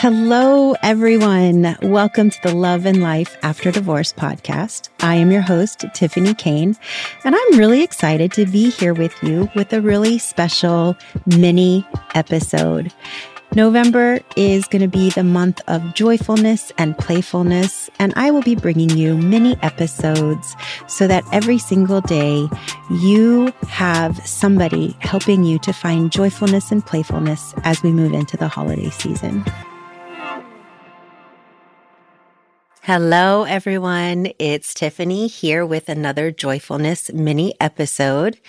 Hello, everyone. Welcome to the Love and Life After Divorce podcast. I am your host, Tiphany Kane, and I'm really excited to be here with you with a really special mini episode. November is going to be the month of joyfulness and playfulness, and I will be bringing you mini episodes so that every single day you have somebody helping you to find joyfulness and playfulness as we move into the holiday season. Hello, everyone. It's Tiphany here with another Joyfulness mini episode.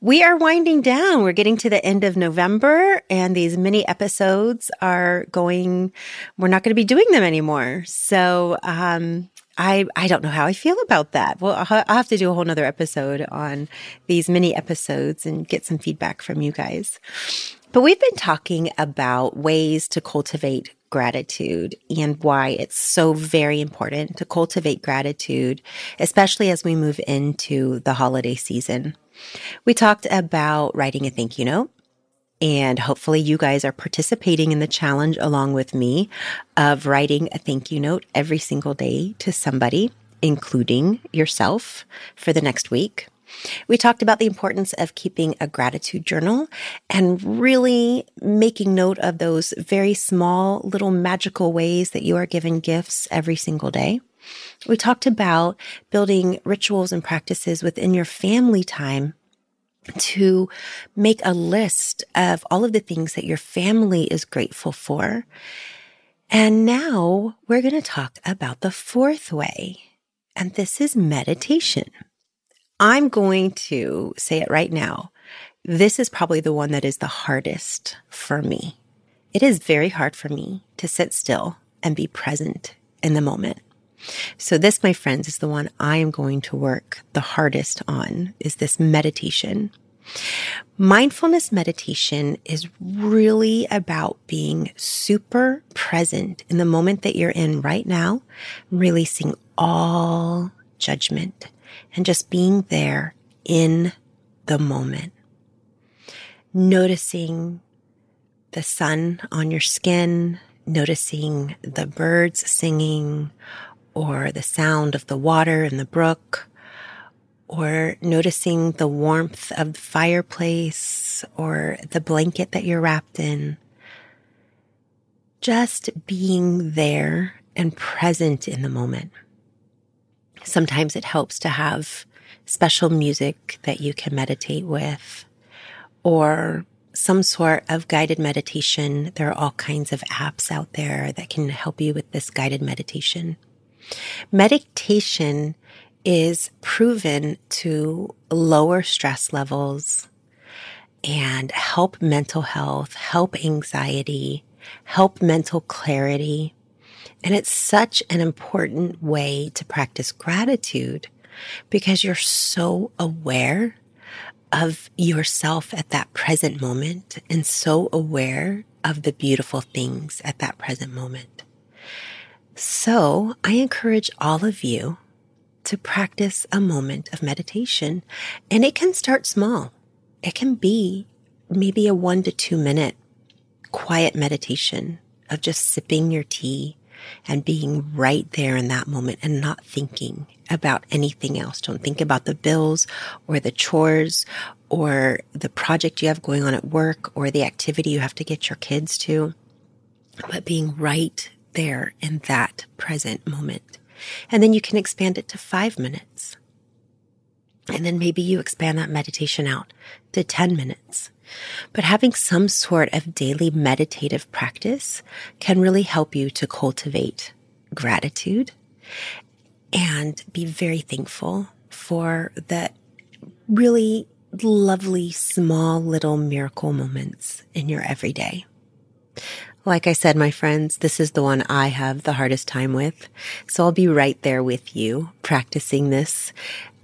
We are winding down. We're getting to the end of November and these mini episodes are going, we're not going to be doing them anymore. So, um, I, I don't know how I feel about that. Well, I'll, I'll have to do a whole nother episode on these mini episodes and get some feedback from you guys. But we've been talking about ways to cultivate gratitude and why it's so very important to cultivate gratitude, especially as we move into the holiday season. We talked about writing a thank you note. And hopefully, you guys are participating in the challenge along with me of writing a thank you note every single day to somebody, including yourself, for the next week. We talked about the importance of keeping a gratitude journal and really making note of those very small, little magical ways that you are given gifts every single day. We talked about building rituals and practices within your family time to make a list of all of the things that your family is grateful for. And now we're going to talk about the fourth way, and this is meditation. I'm going to say it right now. This is probably the one that is the hardest for me. It is very hard for me to sit still and be present in the moment. So this, my friends, is the one I am going to work the hardest on is this meditation. Mindfulness meditation is really about being super present in the moment that you're in right now, releasing all judgment, and just being there in the moment. Noticing the sun on your skin, noticing the birds singing, or the sound of the water in the brook, or noticing the warmth of the fireplace or the blanket that you're wrapped in. Just being there and present in the moment. Sometimes it helps to have special music that you can meditate with or some sort of guided meditation. There are all kinds of apps out there that can help you with this guided meditation. Meditation is proven to lower stress levels and help mental health, help anxiety, help mental clarity. And it's such an important way to practice gratitude because you're so aware of yourself at that present moment and so aware of the beautiful things at that present moment. So I encourage all of you to practice a moment of meditation and it can start small. It can be maybe a one to two minute quiet meditation of just sipping your tea and being right there in that moment and not thinking about anything else. Don't think about the bills or the chores or the project you have going on at work or the activity you have to get your kids to, but being right there in that present moment. And then you can expand it to five minutes. And then maybe you expand that meditation out to 10 minutes. But having some sort of daily meditative practice can really help you to cultivate gratitude and be very thankful for the really lovely, small little miracle moments in your everyday. Like I said, my friends, this is the one I have the hardest time with. So I'll be right there with you practicing this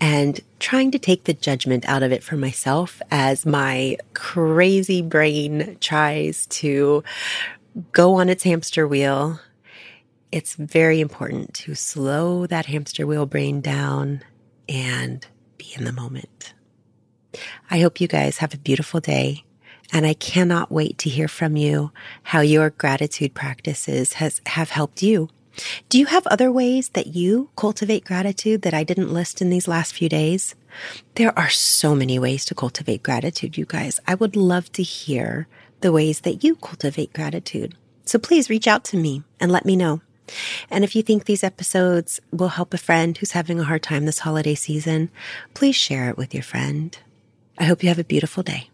and trying to take the judgment out of it for myself as my crazy brain tries to go on its hamster wheel. It's very important to slow that hamster wheel brain down and be in the moment. I hope you guys have a beautiful day And I cannot wait to hear from you how your gratitude practices has, have helped you. Do you have other ways that you cultivate gratitude that I didn't list in these last few days? There are so many ways to cultivate gratitude, you guys. I would love to hear the ways that you cultivate gratitude. So please reach out to me and let me know. And if you think these episodes will help a friend who's having a hard time this holiday season, please share it with your friend. I hope you have a beautiful day.